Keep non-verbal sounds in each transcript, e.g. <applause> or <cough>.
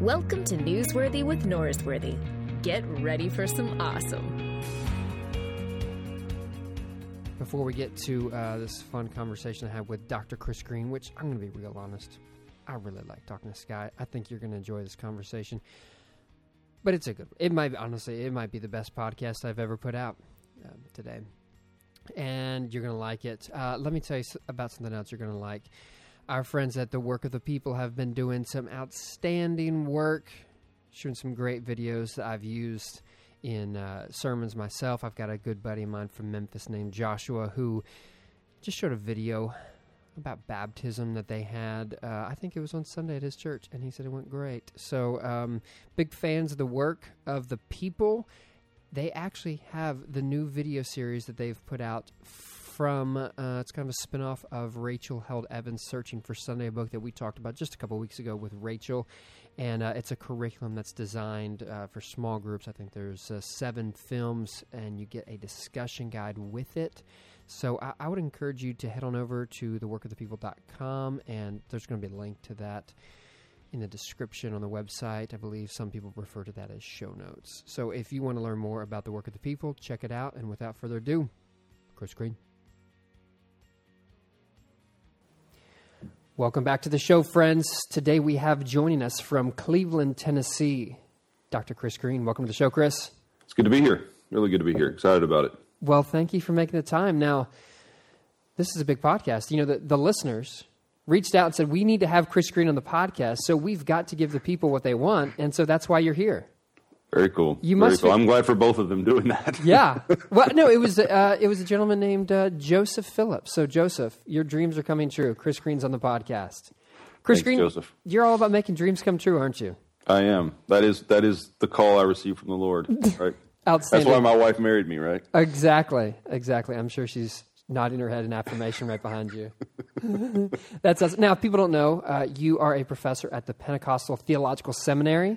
Welcome to Newsworthy with Norsworthy. Get ready for some awesome. Before we get to uh, this fun conversation I had with Dr. Chris Green, which I'm going to be real honest, I really like talking to guy. I think you're going to enjoy this conversation. But it's a good. It might honestly, it might be the best podcast I've ever put out um, today, and you're going to like it. Uh, let me tell you about something else you're going to like. Our friends at the Work of the People have been doing some outstanding work, shooting some great videos that I've used in uh, sermons myself. I've got a good buddy of mine from Memphis named Joshua who just showed a video about baptism that they had. Uh, I think it was on Sunday at his church, and he said it went great. So, um, big fans of the work of the people. They actually have the new video series that they've put out from uh, it's kind of a spinoff of Rachel Held Evans Searching for Sunday, a book that we talked about just a couple weeks ago with Rachel. And uh, it's a curriculum that's designed uh, for small groups. I think there's uh, seven films, and you get a discussion guide with it. So I, I would encourage you to head on over to theworkofthepeople.com, and there's going to be a link to that in the description on the website. I believe some people refer to that as show notes. So if you want to learn more about the work of the people, check it out. And without further ado, Chris Green. Welcome back to the show, friends. Today we have joining us from Cleveland, Tennessee, Dr. Chris Green. Welcome to the show, Chris. It's good to be here. Really good to be here. Excited about it. Well, thank you for making the time. Now, this is a big podcast. You know, the, the listeners reached out and said, We need to have Chris Green on the podcast, so we've got to give the people what they want. And so that's why you're here. Very cool. You Very must. Cool. I'm glad for both of them doing that. yeah. <laughs> Well, no, it was uh, it was a gentleman named uh, Joseph Phillips. So Joseph, your dreams are coming true. Chris Green's on the podcast. Chris Thanks, Green, Joseph. you're all about making dreams come true, aren't you? I am. That is that is the call I received from the Lord. <laughs> Right. Outstanding. That's why my wife married me, right? Exactly. Exactly. I'm sure she's nodding her head in affirmation right behind you. <laughs> That's us. Now, if people don't know, uh, you are a professor at the Pentecostal Theological Seminary.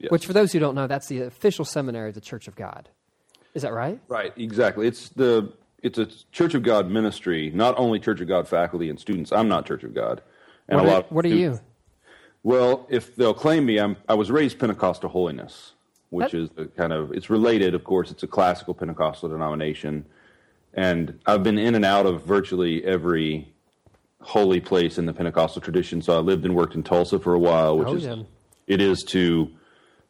Yes. Which, for those who don't know, that's the official seminary of the Church of God. Is that right? Right, exactly. It's the it's a Church of God ministry, not only Church of God faculty and students. I'm not Church of God, and what a lot. Are, what are you? Well, if they'll claim me, I'm I was raised Pentecostal holiness, which that, is a kind of it's related. Of course, it's a classical Pentecostal denomination, and I've been in and out of virtually every holy place in the Pentecostal tradition. So I lived and worked in Tulsa for a while, which oh, is yeah. it is to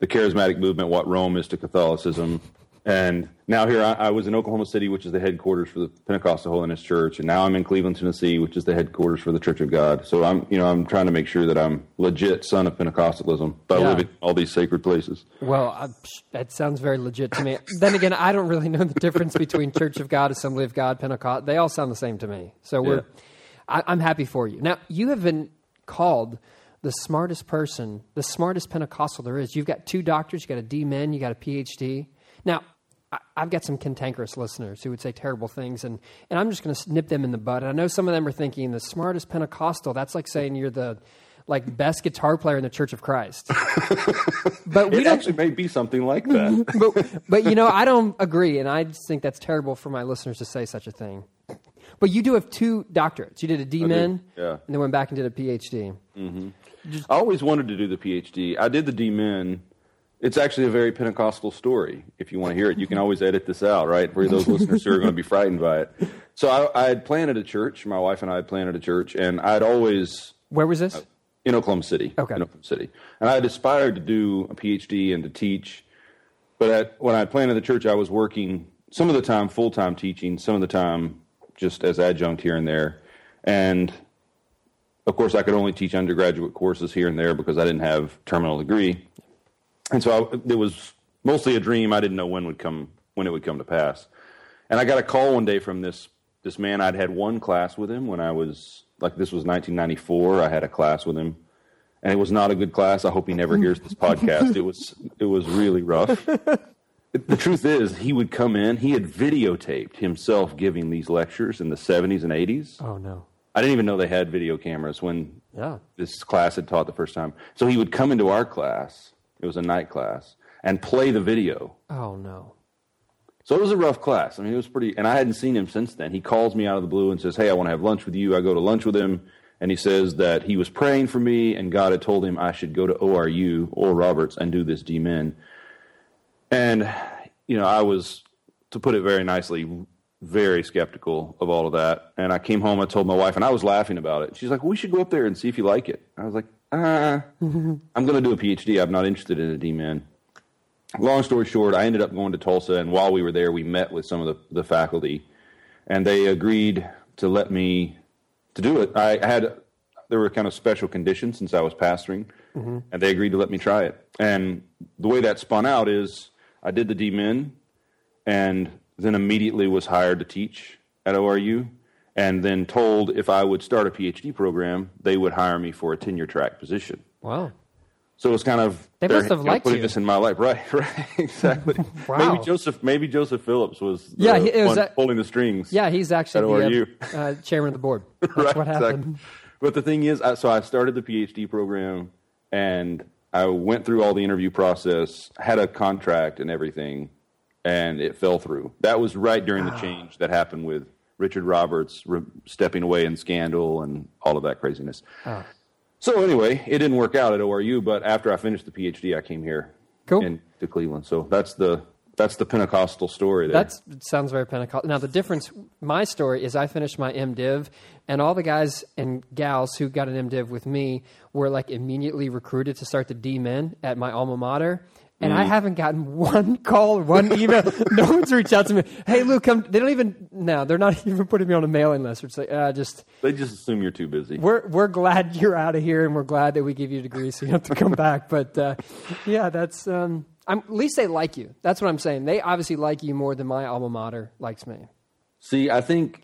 the charismatic movement, what Rome is to Catholicism. And now here I, I, was in Oklahoma City, which is the headquarters for the Pentecostal Holiness Church, and now I'm in Cleveland, Tennessee, which is the headquarters for the Church of God. So I'm, you know, I'm trying to make sure that I'm legit son of Pentecostalism by yeah. living all these sacred places. Well, uh, that sounds very legit to me. then again, I don't really know the difference between Church of God, Assembly of God, Pentecost. They all sound the same to me. So we're, yeah. I, I'm happy for you. Now you have been called the smartest person, the smartest Pentecostal there is. You've got two doctors, you've got a D-Min, you got a PhD. Now, I've got some cantankerous listeners who would say terrible things, and, and I'm just going to nip them in the bud. And I know some of them are thinking the smartest Pentecostal. That's like saying you're the like best guitar player in the Church of Christ. <laughs> but we it actually may be something like that. <laughs> but, but you know, I don't agree, and I just think that's terrible for my listeners to say such a thing. But you do have two doctorates. You did a D-Min, yeah, and then went back and did a PhD. Mm-hmm. Just, I always wanted to do the PhD. I did the D-Min. It's actually a very Pentecostal story. If you want to hear it, you can always edit this out, right? For those listeners who are going to be frightened by it. So I, I, had planted a church. My wife and I had planted a church, and I'd always. Where was this? Uh, in Oklahoma City. Okay. In Oklahoma City, and I had aspired to do a PhD and to teach. But at, when I planted the church, I was working some of the time full time teaching, some of the time just as adjunct here and there, and of course, I could only teach undergraduate courses here and there because I didn't have terminal degree, and so I, it was mostly a dream. I didn't know when would come when it would come to pass. And I got a call one day from this this man. I'd had one class with him when I was like this was 1994. I had a class with him, and it was not a good class. I hope he never hears this podcast. It was it was really rough. the truth is, he would come in. He had videotaped himself giving these lectures in the 70s and 80s. Oh no! I didn't even know they had video cameras when yeah. this class had taught the first time. So he would come into our class, it was a night class, and play the video. Oh, no. So it was a rough class. I mean, it was pretty, and I hadn't seen him since then. He calls me out of the blue and says, Hey, I want to have lunch with you. I go to lunch with him, and he says that he was praying for me, and God had told him I should go to ORU, or Roberts, and do this DMin. And you know, I was, to put it very nicely, very skeptical of all of that. And I came home, I told my wife, and I was laughing about it. She's like, well, "We should go up there and see if you like it." I was like, "Ah, <laughs> I'm going to do a PhD. I'm not interested in a DMin." Long story short, I ended up going to Tulsa, and while we were there, we met with some of the, the faculty, and they agreed to let me to do it. I had there were kind of special conditions since I was pastoring, and they agreed to let me try it. And the way that spun out is I did the DMin, and then immediately was hired to teach at ORU, and then told if I would start a PhD program, they would hire me for a tenure track position. Wow. So it's kind of They must have liked putting you. this in my life, <laughs> right? Right, exactly. <laughs> Wow. Maybe Joseph, maybe Joseph Phillips was the Yeah, he- was that- pulling the strings. Yeah, he's actually the ORU. uh, uh, chairman of the board. <laughs> That's right, what exactly. happened. But the thing is, I, so I started the PhD program, and I went through all the interview process, had a contract and everything, and it fell through. That was right during the ah. change that happened with Richard Roberts re- stepping away in scandal and all of that craziness. Oh. So anyway, it didn't work out at ORU, but after I finished the PhD, I came here Cool. in, to Cleveland. So that's the that's the Pentecostal story there. That sounds very Pentecostal. Now, the difference, my story is I finished my MDiv, and all the guys and gals who got an MDiv with me were like immediately recruited to start the DMin at my alma mater. And Mm. I haven't gotten <laughs> one call or one email. <laughs> no one's reached out to me. Hey, Luke, come. They don't even. No, they're not <laughs> even putting me on a mailing list. It's like, uh, just they just assume you're too busy. we're we're glad you're out of here, and we're glad that we give you a degree, so you have to come back. But uh, yeah, that's um, I'm, at least they like you. That's what I'm saying. They obviously like you more than my alma mater likes me. See, I think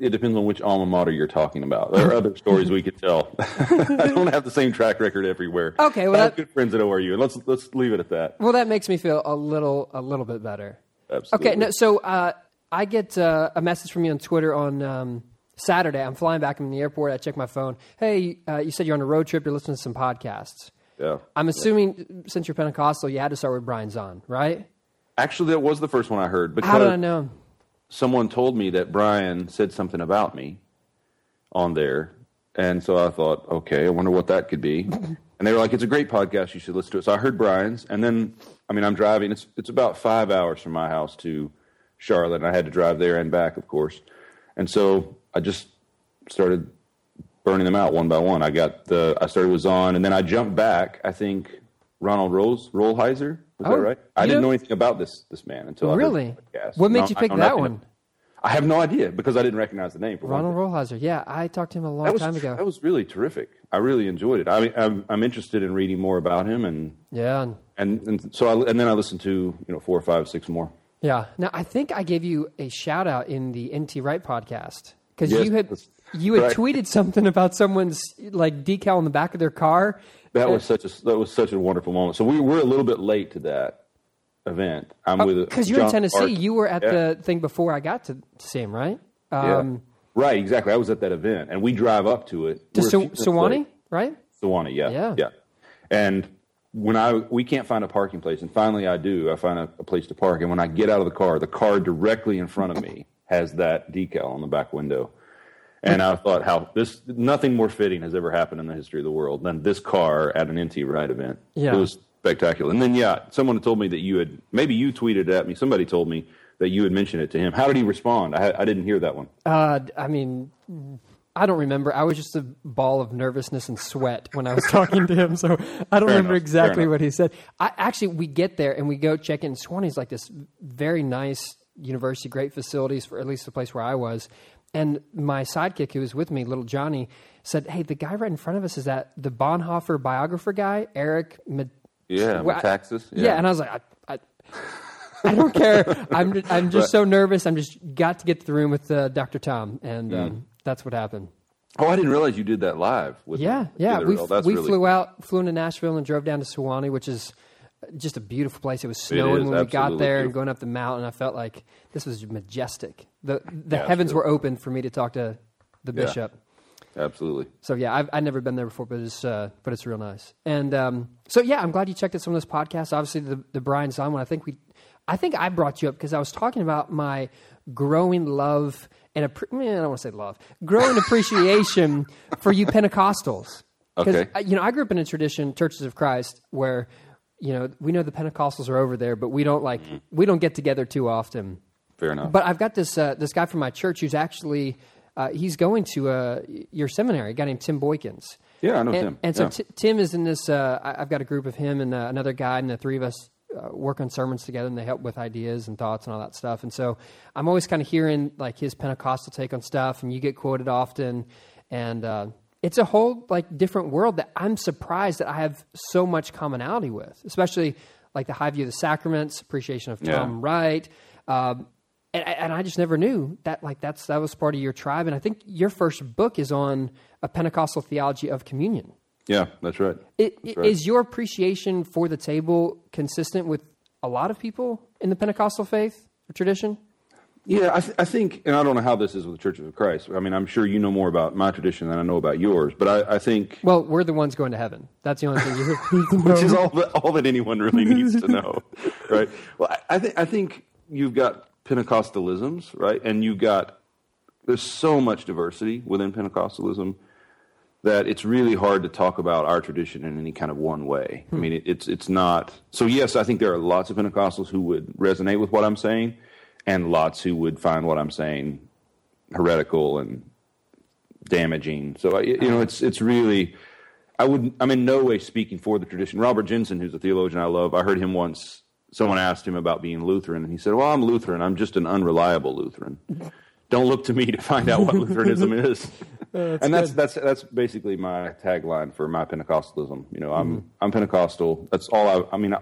it depends on which alma mater you're talking about. There are other stories we could tell. <laughs> I don't have the same track record everywhere. Okay, well, I have that- good friends at ORU, and let's let's leave it at that. Well, that makes me feel a little a little bit better. Absolutely. Okay, no, so uh, I get uh, a message from you on Twitter on um, Saturday. I'm flying back from the airport. I check my phone. Hey, uh, you said you're on a road trip. You're listening to some podcasts. Yeah. I'm assuming since you're Pentecostal, you had to start with Brian Zahnd, right? Actually, that was the first one I heard because How did I know? Someone told me that Brian said something about me on there, and so I thought, okay, I wonder what that could be. and they were like, "It's a great podcast. You should listen to it." So I heard Brian's, and then I mean, I'm driving. It's it's about five hours from my house to Charlotte, and I had to drive there and back, of course. And so I just started burning them out one by one. I got the I started with Zahnd, and then I jumped back. I think Ronald Rose Rolheiser was Oh, that right? I didn't know- know anything about this this man until I Really? What made No, you pick that one? I have no idea because I didn't recognize the name. Ronald thing. Rolheiser. Yeah, I talked to him a long was time ago. that was really terrific. I really enjoyed it. I mean, I'm, I'm interested in reading more about him, and yeah, and- and, and so I, and then I listened to you know four or five, six more. yeah. Now I think I gave you a shout out in the NT Wright podcast because Yes, you had you had right. tweeted something about someone's like decal on the back of their car. That was such a that was such a wonderful moment. So we were a little bit late to that event. I'm with Because you're in Tennessee, Clark. you were at Yeah. the thing before I got to, see him, right? Yeah. Um, right, exactly. I was at that event, and we drive up to it. To Su- late. right? Sewanee, yeah, Yeah. yeah. And when I we can't find a parking place, and finally I do. I find a, a place to park, and when I get out of the car, the car directly in front of me has that decal on the back window. And I thought, how this nothing more fitting has ever happened in the history of the world than this car at an NT Wright event. Yeah. it was spectacular. And then, yeah, someone told me that you had maybe you tweeted at me. Somebody told me that you had mentioned it to him. How did he respond? I, I didn't hear that one. Uh, I mean, I don't remember. I was just a ball of nervousness and sweat when I was <laughs> talking to him, so I don't Fair remember enough, exactly fair what he said. I actually we get there and we go check in. Sewanee's like this very nice university, great facilities for at least the place where I was. And my sidekick who was with me, little Johnny, said, "Hey, the guy right in front of us is that the Bonhoeffer biographer guy, Eric." Yeah, Well, Metaxas. yeah. and I was like, I, I, I don't care. I'm just, I'm just Right. so nervous. I'm just got to get to the room with uh, Dr. Tom, and um, that's what happened. oh, I didn't realize you did that live. With Yeah, yeah. We we really flew out, flew into Nashville, and drove down to Sewanee, which is just a beautiful place. It was snowing when we got absolutely there, and going up the mountain. I felt like this was majestic. the The Yeah, heavens sure. were open for me to talk to the Yeah. bishop. Absolutely. So yeah, I've I've never been there before, but it's uh, but it's real nice. And um, so yeah, I'm glad you checked out some of those podcasts. Obviously, the the Brian Zahnd one. I think we, I think I brought you up because I was talking about my growing love and appre- I don't want to say love, growing <laughs> appreciation for you Pentecostals. Because Okay. you know, I grew up in a tradition, Churches of Christ, where you know we know the Pentecostals are over there, but we don't like we don't get together too often. Fair enough. But I've got this uh, this guy from my church who's actually uh, he's going to uh, your seminary. A guy named Tim Boykins. Yeah, I know and, Tim. And so Yeah. Ti- Tim is in this. Uh, I've got a group of him and uh, another guy, and the three of us uh, work on sermons together, and they help with ideas and thoughts and all that stuff. And so I'm always kind of hearing like his Pentecostal take on stuff, and you get quoted often, and uh, it's a whole like different world that I'm surprised that I have so much commonality with, especially like the high view of the sacraments, appreciation of Yeah. Tom Wright. Um, and, and I just never knew that like that's that was part of your tribe. And I think your first book is on a Pentecostal theology of communion. yeah, that's right. It, That's right. Is your appreciation for the table consistent with a lot of people in the Pentecostal faith or tradition? Yeah, I, th- I think, and I don't know how this is with the Church of Christ. I mean, I'm sure you know more about my tradition than I know about yours, but I, I think, Well, we're the ones going to heaven. That's the only thing you need to know. which is all that, all that anyone really needs to know, <laughs> right? Well, I, I think I think you've got Pentecostalisms, right, and you've got there's so much diversity within Pentecostalism that it's really hard to talk about our tradition in any kind of one way. I hmm. mean, it, it's it's not. So yes, I think there are lots of Pentecostals who would resonate with what I'm saying, and lots who would find what I'm saying heretical and damaging. So you know, it's it's really. I would. I'm in no way speaking for the tradition. Robert Jenson, who's a theologian I love, I heard him once. Someone asked him about being Lutheran, and he said, "Well, I'm Lutheran. I'm just an unreliable Lutheran. Don't look to me to find out what <laughs> Lutheranism is." Oh, and that's that's that's basically my tagline for my Pentecostalism. You know, I'm mm-hmm. I'm Pentecostal. That's all I. I mean,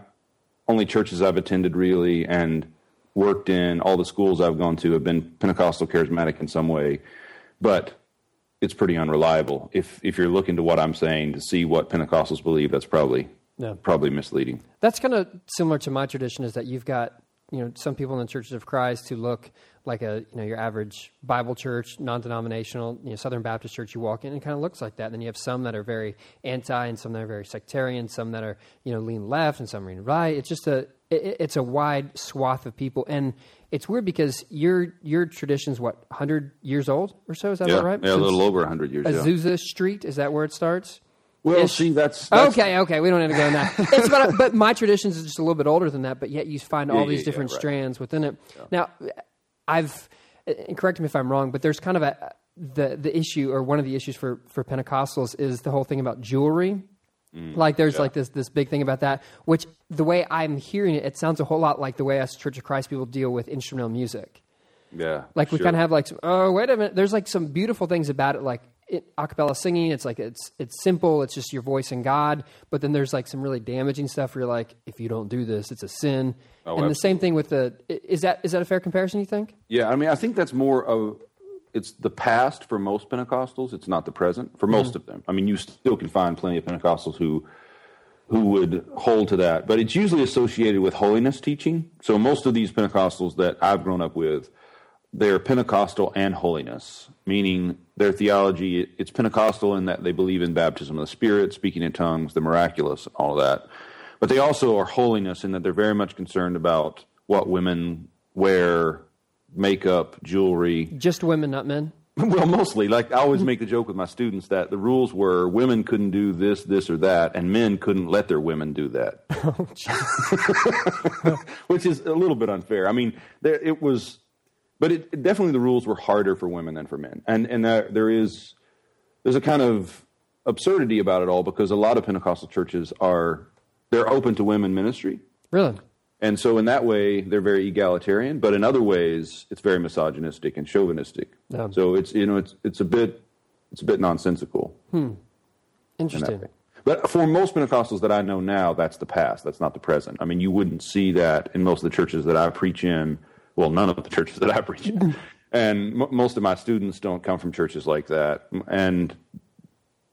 only churches I've attended really and worked in. All the schools I've gone to have been Pentecostal charismatic in some way, but it's pretty unreliable. If if you're looking to what I'm saying to see what Pentecostals believe, that's probably Yeah. probably misleading. That's kind of similar to my tradition. Is that you've got you know some people in the churches of Christ who look like a you know your average Bible church, non-denominational, you know Southern Baptist church. You walk in and it kind of looks like that. And then you have some that are very anti, and some that are very sectarian, some that are you know lean left, and some lean right. It's just a it, it's a wide swath of people, and it's weird because your your tradition's what hundred years old or so. Is that Yeah, right? yeah, a little over hundred years. Yeah. Azusa Street is that where it starts? Well, Ish. see, that's, that's okay, okay, we don't need to go in that. <laughs> It's about, but my traditions is just a little bit older than that. But yet you find all Yeah, these yeah, different yeah, right. strands within it. Now, I've and correct me if I'm wrong, but there's kind of a the the issue or one of the issues for for Pentecostals is the whole thing about jewelry. Mm, like there's like this this big thing about that, which the way I'm hearing it, it sounds a whole lot like the way us Church of Christ people deal with instrumental music. yeah. Like we sure. kind of have like, some, oh wait a minute. There's like some beautiful things about it, like it, acapella singing. It's like it's it's simple. It's just your voice and God. But then there's like some really damaging stuff. Where you're like, if you don't do this, it's a sin. Oh, and the same thing with the is that is that a fair comparison? You think? Yeah, I mean, I think that's more of it's the past for most Pentecostals. It's not the present for most mm. of them. I mean, you still can find plenty of Pentecostals who who would hold to that, but it's usually associated with holiness teaching. So most of these Pentecostals that I've grown up with, they're Pentecostal and holiness, meaning their theology it's Pentecostal in that they believe in baptism of the Spirit, speaking in tongues, the miraculous, all of that. But they also are holiness in that they're very much concerned about what women wear, makeup, jewelry. Just women, not men. <laughs> Well, mostly. Like I always make the joke with my students that the rules were women couldn't do this, this, or that, and men couldn't let their women do that. <laughs> oh, <laughs> Which is a little bit unfair. I mean, there it was, but it, definitely the rules were harder for women than for men, and and there, there is there's a kind of absurdity about it all because a lot of Pentecostal churches are they're open to women ministry. Really? And so, in that way, they're very egalitarian. But in other ways, it's very misogynistic and chauvinistic. Yeah. So it's you know it's it's a bit it's a bit nonsensical. Hmm. in that Interesting. way. But for most Pentecostals that I know now, that's the past. That's not the present. I mean, you wouldn't see that in most of the churches that I preach in. Well, none of the churches that I preach in. Mm-hmm. and m- most of my students don't come from churches like that. And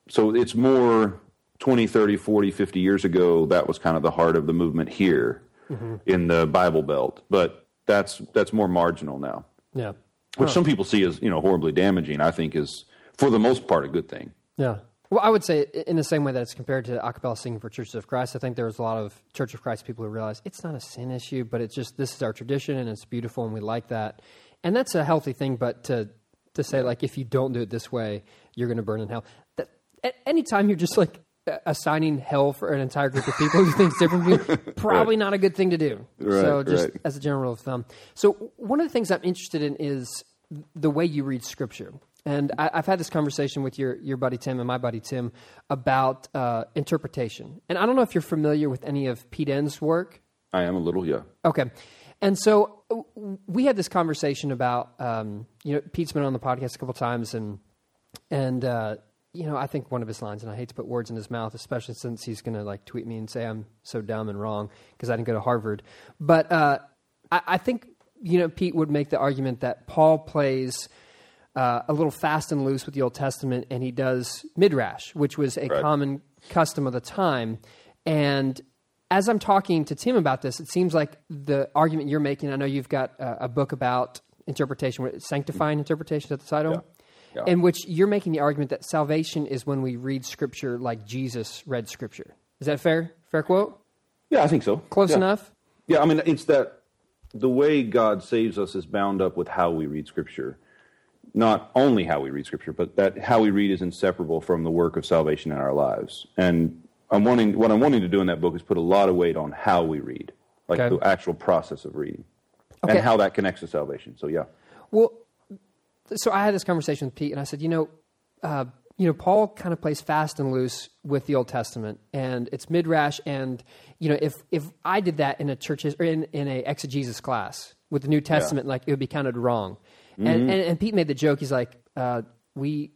so it's more 20, 30, 40, 50 years ago, that was kind of the heart of the movement here mm-hmm. in the Bible Belt. But that's that's more marginal now, Yeah. which some people see as you know horribly damaging. I think is for the most part a good thing. Yeah. Well, I would say in the same way that it's compared to acapella singing for Churches of Christ, I think there's a lot of Church of Christ people who realize it's not a sin issue, but it's just this is our tradition and it's beautiful and we like that. and that's a healthy thing. But to to say like if you don't do it this way, you're going to burn in hell. That, at any time you're just like assigning hell for an entire group of people who think differently, <laughs> probably right. not a good thing to do. Right, so just right. as a general rule of thumb. So one of the things I'm interested in is the way you read scripture. And I, have had this conversation with your, your buddy Tim and my buddy Tim about uh, interpretation. And I don't know if you're familiar with any of Pete Enns' work. I am a little, yeah. Okay. And so we had this conversation about, um, you know, Pete's been on the podcast a couple times, and and uh, you know, I think one of his lines, and I hate to put words in his mouth, especially since he's going to like tweet me and say I'm so dumb and wrong because I didn't go to Harvard. But uh, I, I, think you know Pete would make the argument that Paul plays uh, a little fast and loose with the Old Testament, and he does midrash, which was a right. common custom of the time. And as I'm talking to Tim about this, it seems like the argument you're making. I know you've got a, a book about interpretation, sanctifying interpretation at the title. Yeah yeah. in which you're making the argument that salvation is when we read Scripture like Jesus read Scripture. Is that fair? Fair quote? Yeah, I think so. Close yeah. enough? Yeah, I mean, it's that the way God saves us is bound up with how we read Scripture. Not only how we read Scripture, but that how we read is inseparable from the work of salvation in our lives. And I'm wanting, what I'm wanting to do in that book is put a lot of weight on how we read, like okay. the actual process of reading, okay. and how that connects to salvation. So, yeah. Well, so I had this conversation with Pete, and I said, you know, uh, you know, Paul kind of plays fast and loose with the Old Testament, and it's midrash. And you know, if if I did that in a church or in in a exegesis class with the New Testament, yeah. like it would be counted wrong. Mm-hmm. And, and, and Pete made the joke. He's like, uh, we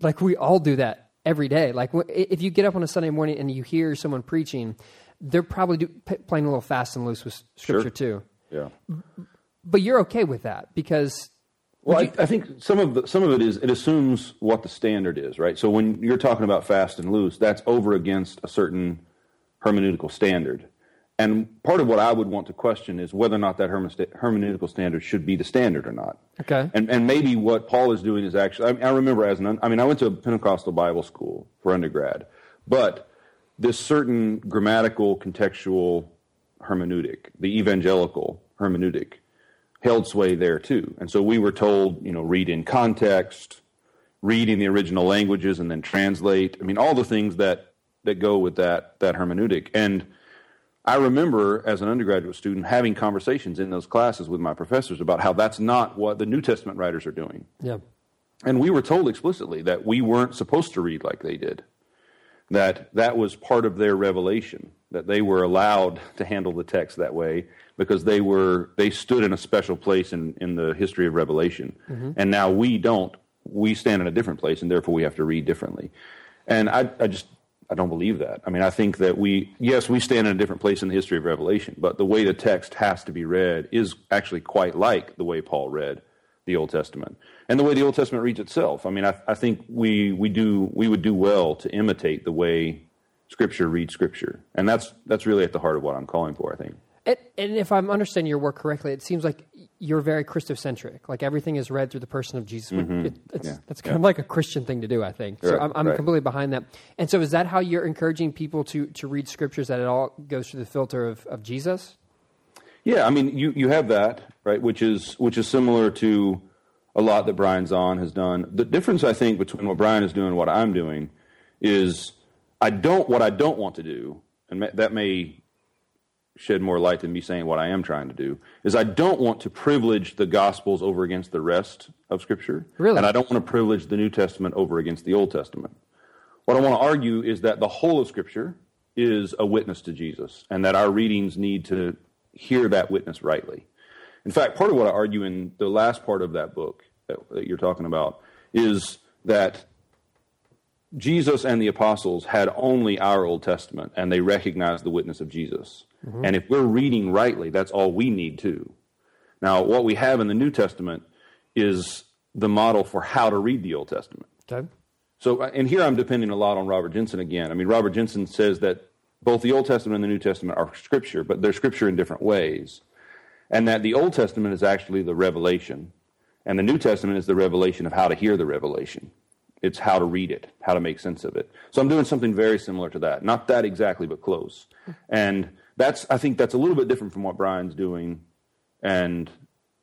like we all do that every day. Like if you get up on a Sunday morning and you hear someone preaching, they're probably do, p- playing a little fast and loose with Scripture sure. too. Yeah. But you're okay with that because well, I, I, think some of the, some of it is it assumes what the standard is, right? So when you're talking about fast and loose, that's over against a certain hermeneutical standard. And part of what I would want to question is whether or not that hermeneutical standard should be the standard or not. Okay. And and maybe what Paul is doing is actually I, I remember as an I mean I went to a Pentecostal Bible school for undergrad, but this certain grammatical contextual hermeneutic, the evangelical hermeneutic, held sway there too. And so we were told, you know, read in context, read in the original languages, and then translate. I mean, all the things that that go with that that hermeneutic. And I remember as an undergraduate student having conversations in those classes with my professors about how that's not what the New Testament writers are doing. Yeah. And we were told explicitly that we weren't supposed to read like they did. That that was part of their revelation, that they were allowed to handle the text that way because they were they stood in a special place in, in the history of Revelation. Mm-hmm. And now we don't. We stand in a different place and therefore we have to read differently. And I, I just I don't believe that. I mean, I think that we, yes, we stand in a different place in the history of Revelation, but the way the text has to be read is actually quite like the way Paul read the Old Testament and the way the Old Testament reads itself. I mean, I, I think we, we, do, we would do well to imitate the way Scripture reads Scripture. And that's, that's really at the heart of what I'm calling for, I think. And, and, if I'm understanding your work correctly, it seems like you're very Christocentric. Like everything is read through the person of Jesus. Mm-hmm. It, it's, yeah. That's kind yeah. of like a Christian thing to do, I think. So right. I'm, I'm right. completely behind that. And so is that how you're encouraging people to, to read scriptures that it all goes through the filter of, of Jesus? Yeah, I mean, you, you have that, right, which is, which is similar to a lot that Brian Zahnd has done. The difference, I think, between what Brian is doing and what I'm doing is I don't, what I don't want to do, and that may shed more light than me saying what I am trying to do, is I don't want to privilege the Gospels over against the rest of Scripture. Really? And I don't want to privilege the New Testament over against the Old Testament. What I want to argue is that the whole of Scripture is a witness to Jesus, and that our readings need to hear that witness rightly. In fact, part of what I argue in the last part of that book that, that you're talking about is that Jesus and the apostles had only our Old Testament, and they recognized the witness of Jesus. Mm-hmm. And if we're reading rightly, that's all we need too. Now, what we have in the New Testament is the model for how to read the Old Testament. Okay. So, uh, and here I'm depending a lot on Robert Jenson again. I mean, Robert Jenson says that both the Old Testament and the New Testament are scripture, but they're scripture in different ways. And that the Old Testament is actually the revelation, and the New Testament is the revelation of how to hear the revelation. It's how to read it, how to make sense of it. So I'm doing something very similar to that. Not that exactly, but close. And that's I think that's a little bit different from what Brian's doing, and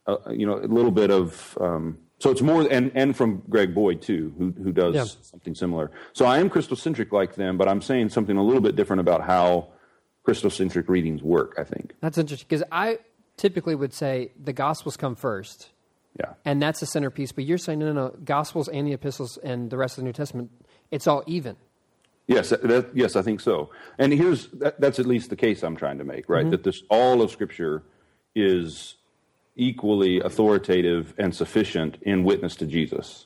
uh, you know, a little bit of. Um, so it's more, and, and from Greg Boyd too, who who does Yeah. something similar. So I am Christocentric like them, but I'm saying something a little bit different about how Christocentric readings work. I think. That's interesting because I typically would say the Gospels come first, Yeah. and that's the centerpiece. But you're saying no, no, no. Gospels and the epistles and the rest of the New Testament, it's all even. Yes, that, yes, I think so. And here's that, that's at least the case I'm trying to make, right? Mm-hmm. That this all of Scripture is equally authoritative and sufficient in witness to Jesus.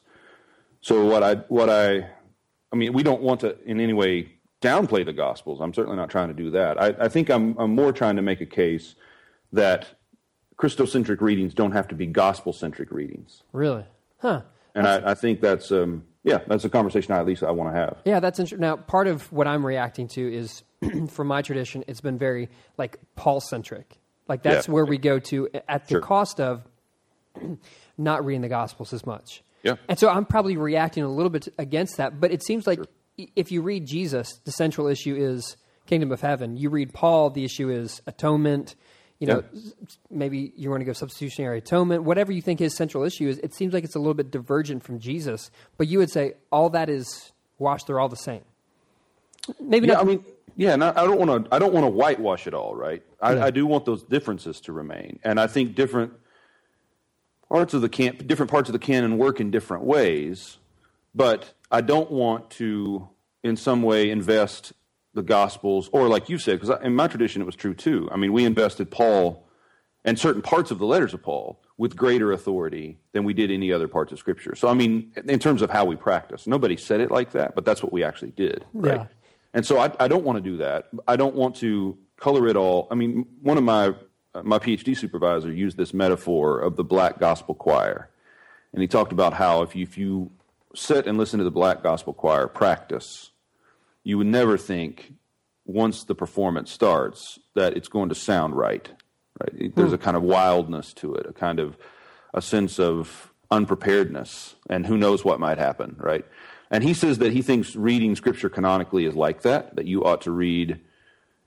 So what I what I I mean, we don't want to in any way downplay the Gospels. I'm certainly not trying to do that. I, I think I'm I'm more trying to make a case that Christocentric readings don't have to be gospel centric readings. Really? Huh. And I, I think that's um, yeah, that's a conversation I at least I want to have. Yeah, that's interesting. Now, part of what I'm reacting to is, <clears throat> from my tradition, it's been very like Paul centric. Like that's Yeah. where we go to at the Sure. cost of <clears throat> not reading the Gospels as much. Yeah. And so I'm probably reacting a little bit against that. But it seems like i if you read Jesus, the central issue is kingdom of heaven. You read Paul, the issue is atonement. You know, s- maybe you want to go substitutionary atonement. Whatever you think his central issue is, it seems like it's a little bit divergent from Jesus. But you would say all that is washed; they're all the same. Maybe Yeah, not. I mean, yeah, and I I don't want to. I don't want to whitewash it all, right? I, Yeah. I do want those differences to remain, and I think different parts of the can, different parts of the canon work in different ways. But I don't want to, in some way, invest the Gospels, or like you said, because in my tradition it was true too. I mean, we invested Paul and certain parts of the letters of Paul with greater authority than we did any other parts of Scripture. So, I mean, in terms of how we practice, nobody said it like that, but that's what we actually did, right? Yeah. And so, I, I don't want to do that. I don't want to color it all. I mean, one of my uh, my PhD supervisor used this metaphor of the black gospel choir, and he talked about how if you, if you sit and listen to the black gospel choir practice, you would never think once the performance starts that it's going to sound right. Right? There's a hmm. kind of wildness to it, a kind of a sense of unpreparedness, and who knows what might happen. Right? And he says that he thinks reading scripture canonically is like that. That you ought to read,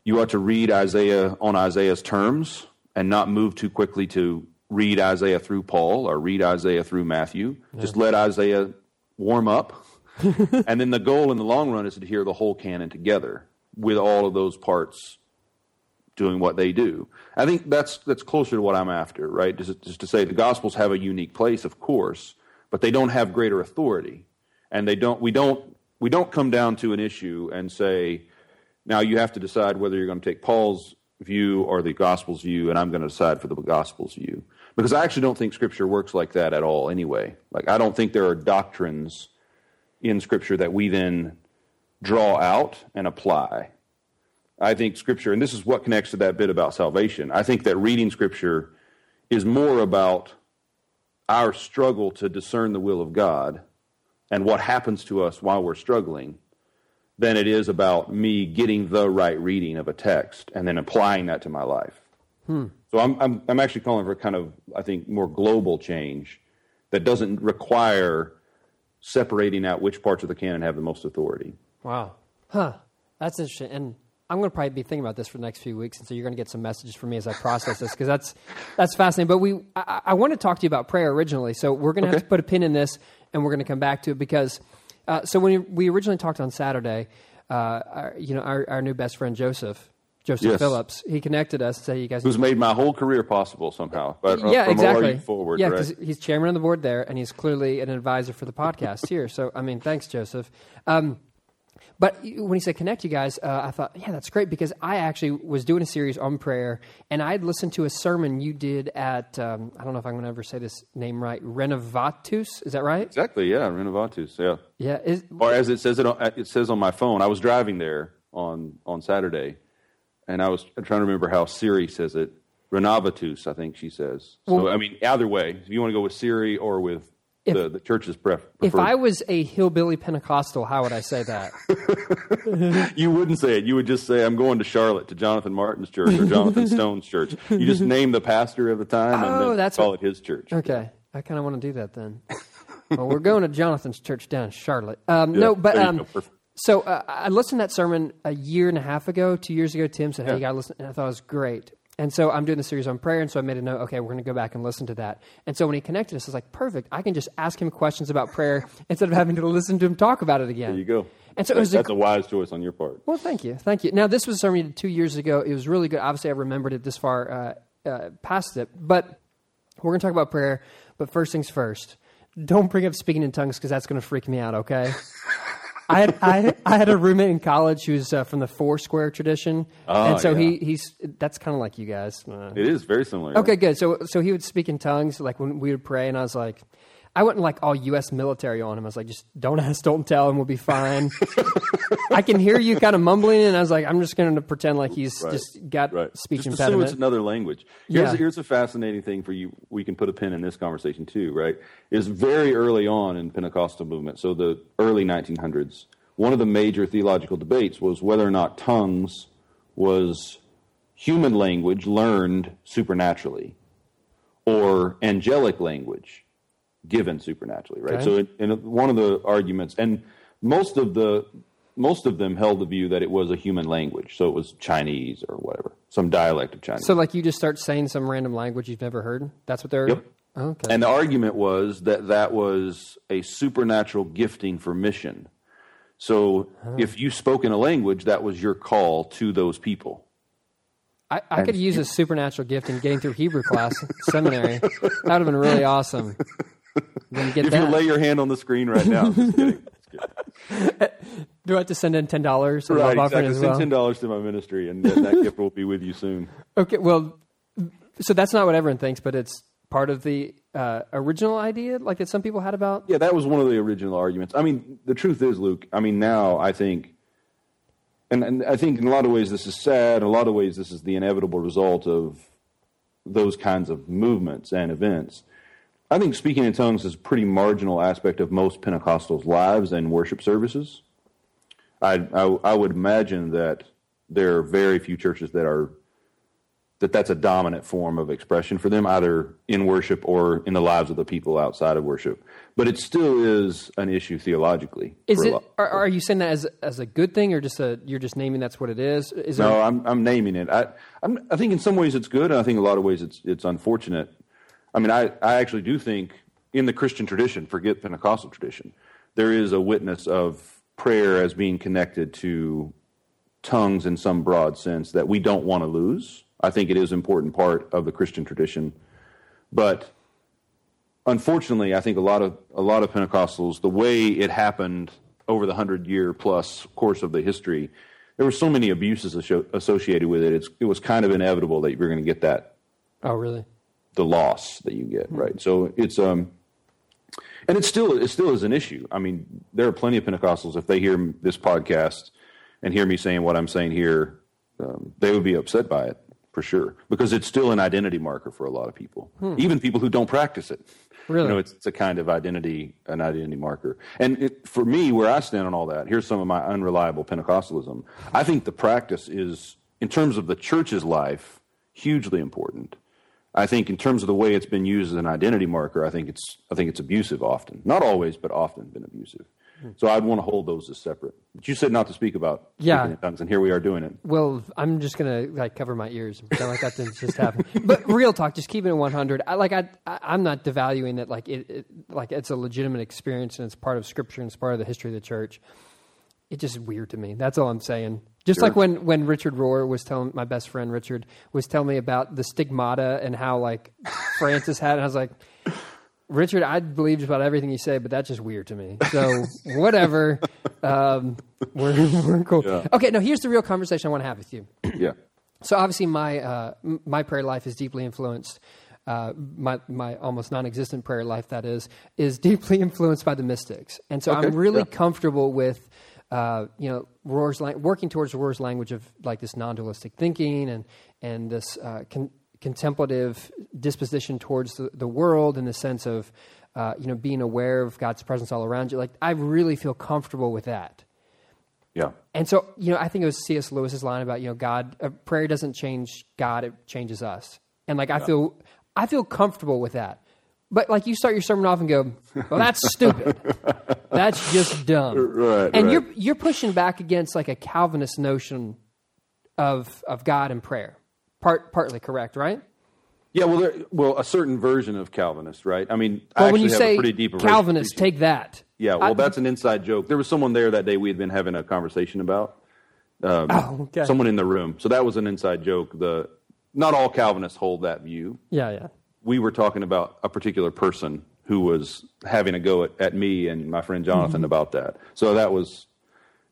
you ought to read Isaiah on Isaiah's terms, and not move too quickly to read Isaiah through Paul or read Isaiah through Matthew. Just let Isaiah warm up <laughs> and then the goal in the long run is to hear the whole canon together with all of those parts doing what they do. I think that's that's closer to what I'm after, right? Just, just to say the Gospels have a unique place, of course, but they don't have greater authority, and they don't. We don't. We don't come down to an issue and say, now you have to decide whether you're going to take Paul's view or the Gospel's view, and I'm going to decide for the Gospel's view. Because I actually don't think Scripture works like that at all. Anyway, like I don't think there are doctrines in Scripture that we then draw out and apply. I think Scripture, and this is what connects to that bit about salvation. I think that reading Scripture is more about our struggle to discern the will of God and what happens to us while we're struggling than it is about me getting the right reading of a text and then applying that to my life. Hmm. So I'm, I'm, I'm actually calling for kind of, I think, more global change that doesn't require separating out which parts of the canon have the most authority. Wow. Huh. That's interesting. And I'm going to probably be thinking about this for the next few weeks, and so you're going to get some messages from me as I process this because that's that's fascinating. But we, I, I want to talk to you about prayer originally, so we're going to have to put a pin in this, and we're going to come back to it because. Uh, so when we originally talked on Saturday, uh, our, you know, our, our new best friend Joseph, Joseph Yes. Phillips, he connected us. To say you guys Who's made my whole career possible somehow. But uh, yeah, from exactly. Forward, yeah, right? because he's chairman of the board there, and he's clearly an advisor for the podcast <laughs> here. So, I mean, thanks, Joseph. Um, but when he said connect you guys, uh, I thought, yeah, that's great because I actually was doing a series on prayer, and I had listened to a sermon you did at um, I don't know if I'm going to ever say this name right, Renovatus. Is that right? Exactly, yeah, Renovatus, yeah. Yeah. Is, Or as it says it, on, it says on my phone. I was driving there on on Saturday, and I was trying to remember how Siri says it. Renovatus, I think she says. So Well- I mean, either way, if you want to go with Siri or with the, the church's pref- if I was a hillbilly Pentecostal, how would I say that? <laughs> you wouldn't say it. You would just say, "I'm going to Charlotte to Jonathan Martin's church or Jonathan <laughs> Stone's church." You just name the pastor of the time and Oh, then that's call what- it his church. Okay, I kind of want to do that then. well, we're going to Jonathan's church down in Charlotte. Um, Yeah, no, but um. So uh, I listened to that sermon a year and a half ago, two years ago. Tim said, "Hey, Yeah. you got to listen," and I thought it was great. And so I'm doing the series on prayer, and so I made a note. Okay, we're going to go back and listen to that. And so when he connected us, I was like, perfect. I can just ask him questions about prayer <laughs> instead of having to listen to him talk about it again. There you go. And so it was a That's a wise choice on your part. well, thank you, thank you. Now, this was a sermon you did two years ago. It was really good. Obviously, I remembered it this far uh, uh, past it, but we're going to talk about prayer. But first things first, don't bring up speaking in tongues because that's going to freak me out. Okay. <laughs> <laughs> I had, I, I had a roommate in college who was uh, from the Foursquare tradition, Oh, and so yeah. he he's that's kind of like you guys. Uh, It is very similar. Okay, good. So so he would speak in tongues like when we would pray, and I was like, I went and, like all U.S. military on him. I was like, just don't <laughs> ask, don't tell, and we'll be fine. I can hear you kind of mumbling, and I was like, I'm just going to pretend like he's Right. just got Right. speech Just assume impediment. it's another language. Here's, Yeah. here's a fascinating thing for you. We can put a pin in this conversation too, right? Is very early on in Pentecostal movement, so the early 1900s, one of the major theological debates was whether or not tongues was human language learned supernaturally or angelic language given supernaturally, right? Okay. So, in, in one of the arguments, and most of the most of them held the view that it was a human language, so it was Chinese or whatever, some dialect of Chinese. so like you just start saying some random language you've never heard. That's what they're. Yep. Oh, okay. And the argument was that that was a supernatural gifting for mission. So if you spoke in a language, that was your call to those people. I, I could use a supernatural gift in getting through Hebrew class seminary. That would have been really awesome. Then get If that. you lay your hand on the screen right now, just kidding. Just kidding. <laughs> Do I have to send in ten dollars? right, exactly. Send well? ten dollars to my ministry, and that, that gift will be with you soon. <laughs> Okay, well, so that's not what everyone thinks, but it's part of the uh, original idea, like that some people had about. Yeah, that was one of the original arguments. I mean, the truth is, Luke. I mean, now I think, and, and I think in a lot of ways this is sad. In a lot of ways, this is the inevitable result of those kinds of movements and events. I think speaking in tongues is a pretty marginal aspect of most Pentecostals' lives and worship services. I, I, I would imagine that there are very few churches that are that that's a dominant form of expression for them, either in worship or in the lives of the people outside of worship. But it still is an issue theologically. Is it? Are, are you saying that as as a good thing, or just a you're just naming that's what it is? Is No, there, I'm I'm naming it. I I'm, I think in some ways it's good, and I think in a lot of ways it's it's unfortunate. I mean, I I actually do think in the Christian tradition, forget Pentecostal tradition, there is a witness of prayer as being connected to tongues in some broad sense that we don't want to lose. I think it is an important part of the Christian tradition, but unfortunately, I think a lot of a lot of Pentecostals, the way it happened over the hundred year plus course of the history, there were so many abuses associated with it. It's, it was kind of inevitable that you're going to get that oh, really? The loss that you get, right? So it's um, and it still it still is an issue. I mean, there are plenty of Pentecostals if they hear this podcast and hear me saying what I'm saying here, um, they would be upset by it for sure because it's still an identity marker for a lot of people, even people who don't practice it. Really? You know, it's, it's a kind of identity, an identity marker. And it, for me, where I stand on all that, here's some of my unreliable Pentecostalism. I think the practice is, in terms of the church's life, hugely important. I think in terms of the way it's been used as an identity marker, I think it's I think it's abusive often. Not always, but often been abusive. So I'd want to hold those as separate. But you said not to speak about Yeah. speaking in tongues, and here we are doing it. Well, I'm just gonna like cover my ears, and pretend like that didn't just happen. But real talk, just keeping it 100. I like I, I I'm not devaluing that. Like it, it, like it's a legitimate experience and it's part of Scripture and it's part of the history of the church. It's just weird to me. That's all I'm saying. Just Sure. like when when Richard Rohr was telling my best friend Richard was telling me about the stigmata and how like Francis had, it, and I was like. Richard, I believe just about everything you say, but that's just weird to me. So <laughs> whatever, um, we're, we're cool. Yeah. Okay, no. Here's the real conversation I want to have with you. <clears throat> Yeah. So obviously, my uh, my prayer life is deeply influenced. Uh, my my almost non-existent prayer life, that is, is <laughs> deeply influenced by the mystics, and so Okay, I'm really yeah. comfortable with, uh, you know, Rohr's lang- working towards Rohr's language of like this non-dualistic thinking and and this uh, con- contemplative disposition towards the, the world in the sense of, uh, you know, being aware of God's presence all around you. Like I really feel comfortable with that. Yeah. And so, you know, I think it was C.S. Lewis's line about, you know, God, uh, prayer doesn't change God, it changes us. And like, I feel, I feel comfortable with that. But like, you start your sermon off and go, well, that's <laughs> stupid. that's just dumb. <laughs> Right, And right. you're, you're pushing back against like a Calvinist notion of, of God and prayer. part partly correct, right? Yeah, well, there, well, a certain version of Calvinist, right? I mean, I Well, when you have say a pretty deep Calvinist, take that. Yeah, well, I- that's an inside joke. There was someone there that day we had been having a conversation about. Um, Oh, okay. Someone in the room. So that was an inside joke. The not all Calvinists hold that view. Yeah, yeah. We were talking about a particular person who was having a go at, at me and my friend Jonathan Mm-hmm. about that. So that was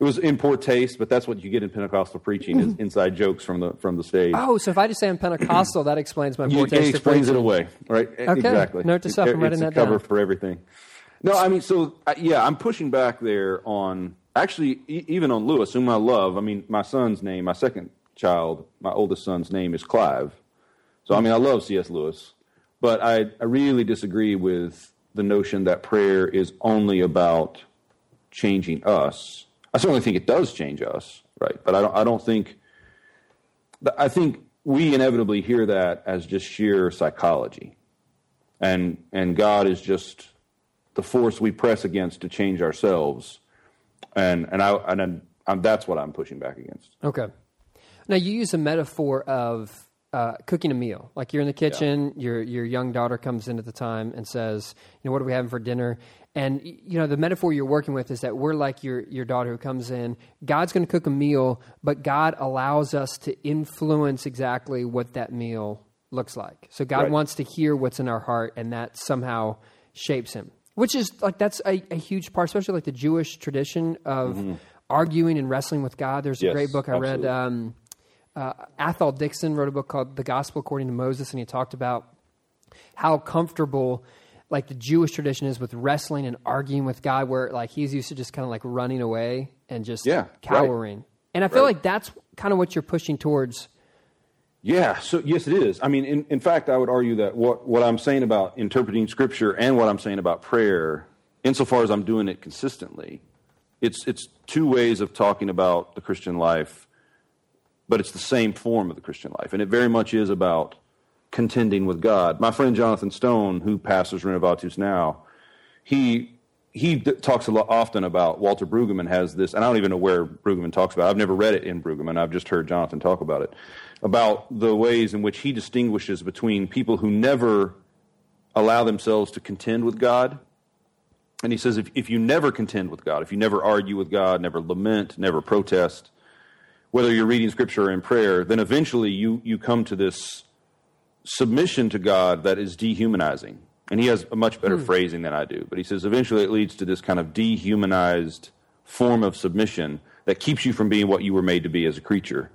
it was in poor taste, but that's what you get in Pentecostal preaching is inside jokes from the from the stage. Mm-hmm. Oh, so if I just say I'm Pentecostal, that explains my poor it taste. of explains it away, right? Exactly. Note to self, I'm It- writing it's a that cover down. for everything. No, I mean, so yeah, I'm pushing back there on actually e- even on Lewis, whom I love. I mean, my son's name, my second child, my oldest son's name is Clive. So I mean, I love C.S. Lewis, but I, I really disagree with the notion that prayer is only about changing us. I certainly think it does change us, right? But I don't. I don't think. I think we inevitably hear that as just sheer psychology, and and God is just the force we press against to change ourselves, and and I and I'm, I'm, that's what I'm pushing back against. Okay. Now you use a metaphor of uh, cooking a meal. Like you're in the kitchen, your your young daughter comes in at the time and says, "You know, what are we having for dinner?" And you know, the metaphor you're working with is that we're like your your daughter who comes in. God's going to cook a meal, but God allows us to influence exactly what that meal looks like. So God Right. wants to hear what's in our heart, and that somehow shapes him. Which is like that's a, a huge part, especially like the Jewish tradition of arguing and wrestling with God. There's a Yes, great book I read. Um, uh, Athol Dickson wrote a book called The Gospel According to Moses, and he talked about how comfortable like the Jewish tradition is with wrestling and arguing with God, where like he's used to just kind of like running away and just Yeah, right. cowering. And I feel Right. like that's kind of what you're pushing towards. Yeah, so yes, it is. I mean, in, in fact, I would argue that what, what I'm saying about interpreting Scripture and what I'm saying about prayer, insofar as I'm doing it consistently, it's it's two ways of talking about the Christian life, but it's the same form of the Christian life, and it very much is about contending with God. My friend Jonathan Stone, who pastors Renovatus now, he he d- talks a lot often about Walter Brueggemann has this, and I don't even know where Brueggemann talks about. it. I've never read it in Brueggemann. I've just heard Jonathan talk about it, about the ways in which he distinguishes between people who never allow themselves to contend with God. And he says, if, if you never contend with God, if you never argue with God, never lament, never protest, whether you're reading scripture or in prayer, then eventually you, you come to this submission to God that is dehumanizing. And he has a much better hmm. phrasing than I do. But he says eventually it leads to this kind of dehumanized form of submission that keeps you from being what you were made to be as a creature.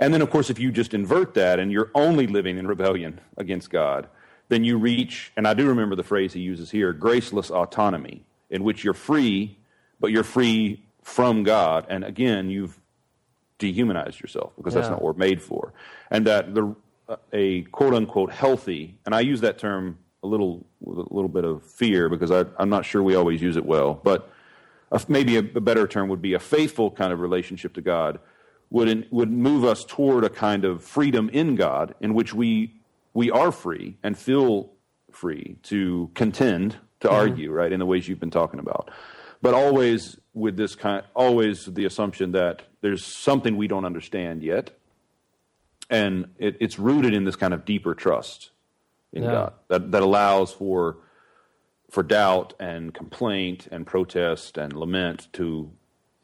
And then, of course, if you just invert that and you're only living in rebellion against God, then you reach, and I do remember the phrase he uses here, graceless autonomy, in which you're free, but you're free from God. And again, you've dehumanized yourself because that's not what we're made for. And that the a quote unquote healthy, and I use that term a little with a little bit of fear because I, I'm not sure we always use it well, but a, maybe a, a better term would be a faithful kind of relationship to God would in, would move us toward a kind of freedom in God in which we we are free and feel free to contend to mm-hmm. argue right in the ways you've been talking about. But always with this kind always the assumption that there's something we don't understand yet and it, it's rooted in this kind of deeper trust in Yeah. God that that allows for for doubt and complaint and protest and lament to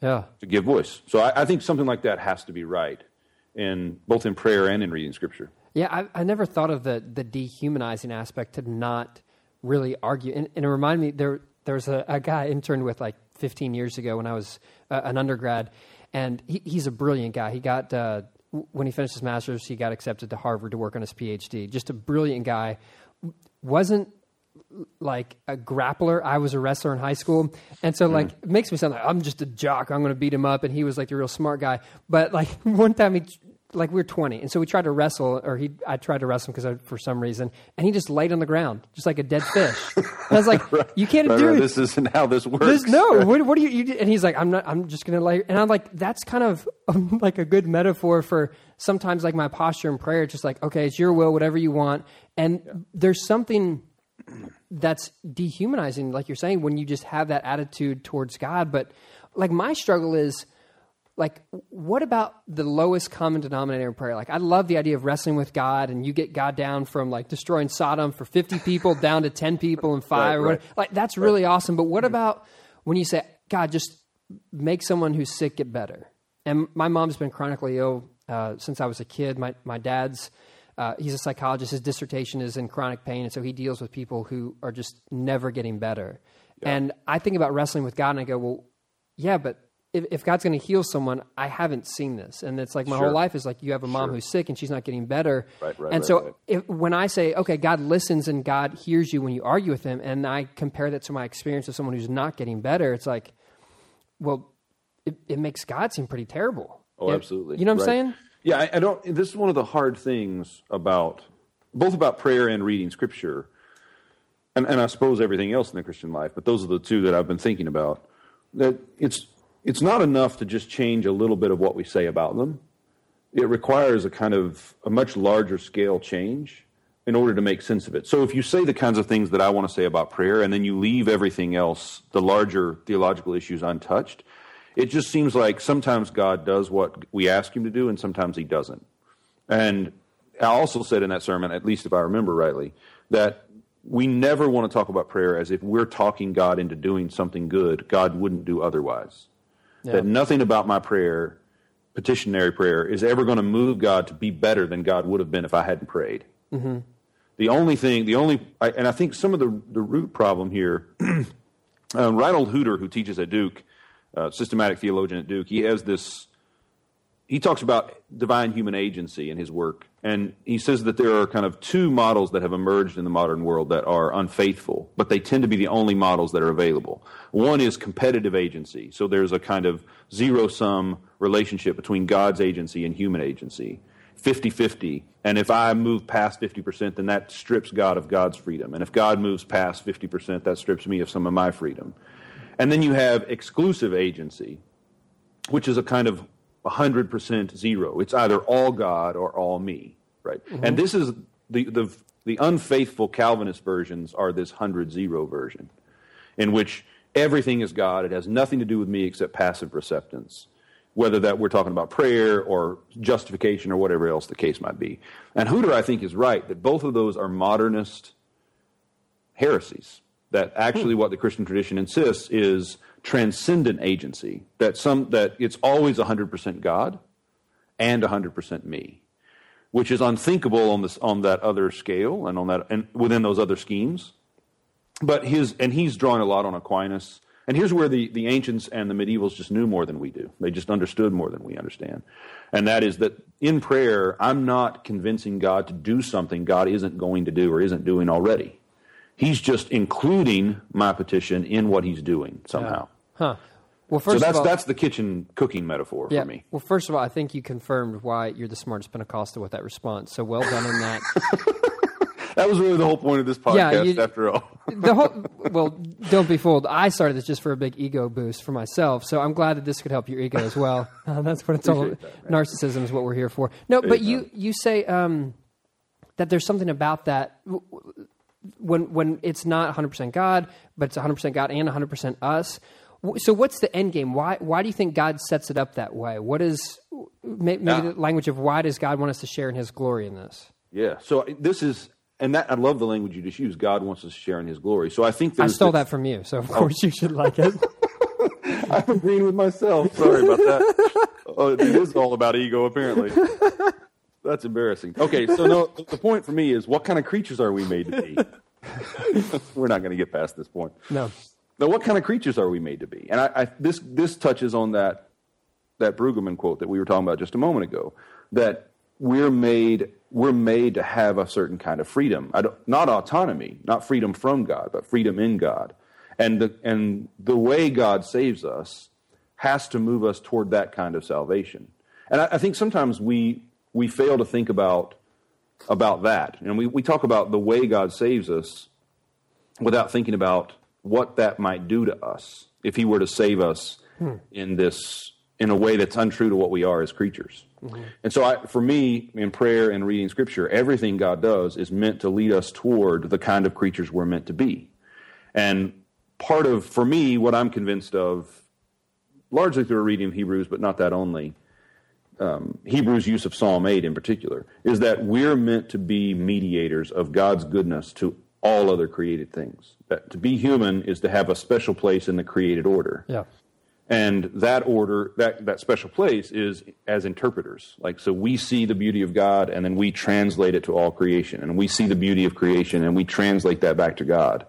Yeah. to give voice. So I, I think something like that has to be right in both in prayer and in reading scripture. Yeah, I, I never thought of the the dehumanizing aspect to not really argue. And, and it reminded me there there was a, a guy I interned with like 15 years ago when I was uh, an undergrad, and he, he's a brilliant guy. He got uh, when he finished his master's, he got accepted to Harvard to work on his PhD. Just a brilliant guy. Wasn't like a grappler. I was a wrestler in high school, and so like it makes me sound like I'm just a jock. I'm going to beat him up, and he was like the real smart guy. But like <laughs> one time he. Like we were 20, and so we tried to wrestle, or he, I tried to wrestle because for some reason, and he just laid on the ground, just like a dead fish. And I was like, <laughs> "You can't Right, do right, this isn't how this works. This, no, what, what do you, you? do- And he's like, I'm not. I'm just gonna lay. And I'm like, that's kind of um, <laughs> like a good metaphor for sometimes like my posture in prayer. Just like, okay, it's your will, whatever you want. And there's something that's dehumanizing, like you're saying, when you just have that attitude towards God. But like my struggle is, like what about the lowest common denominator in prayer? Like i love the idea of wrestling with god and you get god down from like destroying sodom for 50 people <laughs> down to 10 people and five Right, right. like that's really awesome. But what about when you say god just make someone who's sick get better? And my mom's been chronically ill uh, since i was a kid. My, my dad's uh, he's a psychologist. His dissertation is in chronic pain and so he deals with people who are just never getting better. And i think about wrestling with god and i go well yeah, but if, if God's going to heal someone, I haven't seen this, and it's like my Sure. whole life is like you have a mom who's sick and she's not getting better. Right, right, and right, so right. If, when I say, okay, God listens and God hears you when you argue with Him, and I compare that to my experience of someone who's not getting better, it's like, well, it, it makes God seem pretty terrible. Oh, Yeah. absolutely. You know what I'm saying? Yeah, I, I don't. This is one of the hard things about both about prayer and reading scripture, and, and I suppose everything else in the Christian life. But those are the two that I've been thinking about. That it's it's not enough to just change a little bit of what we say about them. It requires a kind of a much larger scale change in order to make sense of it. So if you say the kinds of things that I want to say about prayer, and then you leave everything else, the larger theological issues, untouched, it just seems like sometimes God does what we ask Him to do, and sometimes He doesn't. And I also said in that sermon, at least if I remember rightly, that we never want to talk about prayer as if we're talking God into doing something good God wouldn't do otherwise. That nothing about my prayer, petitionary prayer, is ever going to move God to be better than God would have been if I hadn't prayed. The only thing, the only, I, and I think some of the, the root problem here, <clears throat> uh, Reinhard Hütter, who teaches at Duke, uh, systematic theologian at Duke, he has this, he talks about divine human agency in his work. And he says that there are kind of two models that have emerged in the modern world that are unfaithful, but they tend to be the only models that are available. One is competitive agency. So there's a kind of zero sum relationship between God's agency and human agency. 50 50. And if I move past 50%, then that strips God of God's freedom. And if God moves past 50%, that strips me of some of my freedom. And then you have exclusive agency, which is a kind of 100% zero. It's either all God or all me, right? Mm-hmm. And this is the, the, the unfaithful Calvinist versions are this 100 zero version, in which everything is God. It has nothing to do with me except passive receptance, whether that we're talking about prayer or justification or whatever else the case might be. And Hütter, I think, is right that both of those are modernist heresies. That actually, hmm. what the Christian tradition insists is transcendent agency. That some that it's always 100% God and 100% me, which is unthinkable on this on that other scale and on that and within those other schemes. But his and he's drawing a lot on Aquinas. And here's where the, the ancients and the medievals just knew more than we do. They just understood more than we understand. And that is that in prayer, I'm not convincing God to do something God isn't going to do or isn't doing already. He's just including my petition in what he's doing somehow. Huh. Well, first So that's of all, that's the kitchen cooking metaphor yeah. for me. Well, first of all, I think you confirmed why you're the smartest Pentecostal with that response. So well done on that. <laughs> That was really the whole point of this Yeah, podcast, you- after all. <laughs> the whole well don't be fooled i started this just for a big ego boost for myself so i'm glad that this could help your ego as well <laughs> Uh, that's what it's all Appreciate narcissism is what we're here for no but you you say um, that there's something about that when when it's not 100% god but it's 100% god and 100% us so what's the end game why why do you think god sets it up that way what is maybe Yeah. the language of why does god want us to share in his glory in this Yeah. So this is, and that I love the language you just used. God wants us to share in His glory. So I think i stole that from you so of oh. course you should like it <laughs> I'm agreeing with myself. Sorry about that. <laughs> oh, it is all about ego, apparently. That's embarrassing. Okay, so no, the point for me is, what kind of creatures are we made to be? <laughs> We're not going to get past this point. no Now, what kind of creatures are we made to be? And I, I, this this touches on that that Brueggemann quote that we were talking about just a moment ago. That we're made we're made to have a certain kind of freedom, not autonomy, not freedom from God, but freedom in God. And the and the way God saves us has to move us toward that kind of salvation. And I, I think sometimes we we fail to think about about that. And we, we talk about the way God saves us without thinking about what that might do to us if he were to save us in this in a way that's untrue to what we are as creatures. And so I, for me in prayer and reading scripture everything God does is meant to lead us toward the kind of creatures we're meant to be. And part of for me what I'm convinced of largely through a reading of Hebrews, but not that only. Um, Hebrews' use of Psalm 8 in particular is that we're meant to be mediators of God's goodness to all other created things. That to be human is to have a special place in the created order. Yeah. And that order, that, that special place is as interpreters. Like, so we see the beauty of God and then we translate it to all creation. And we see the beauty of creation and we translate that back to God.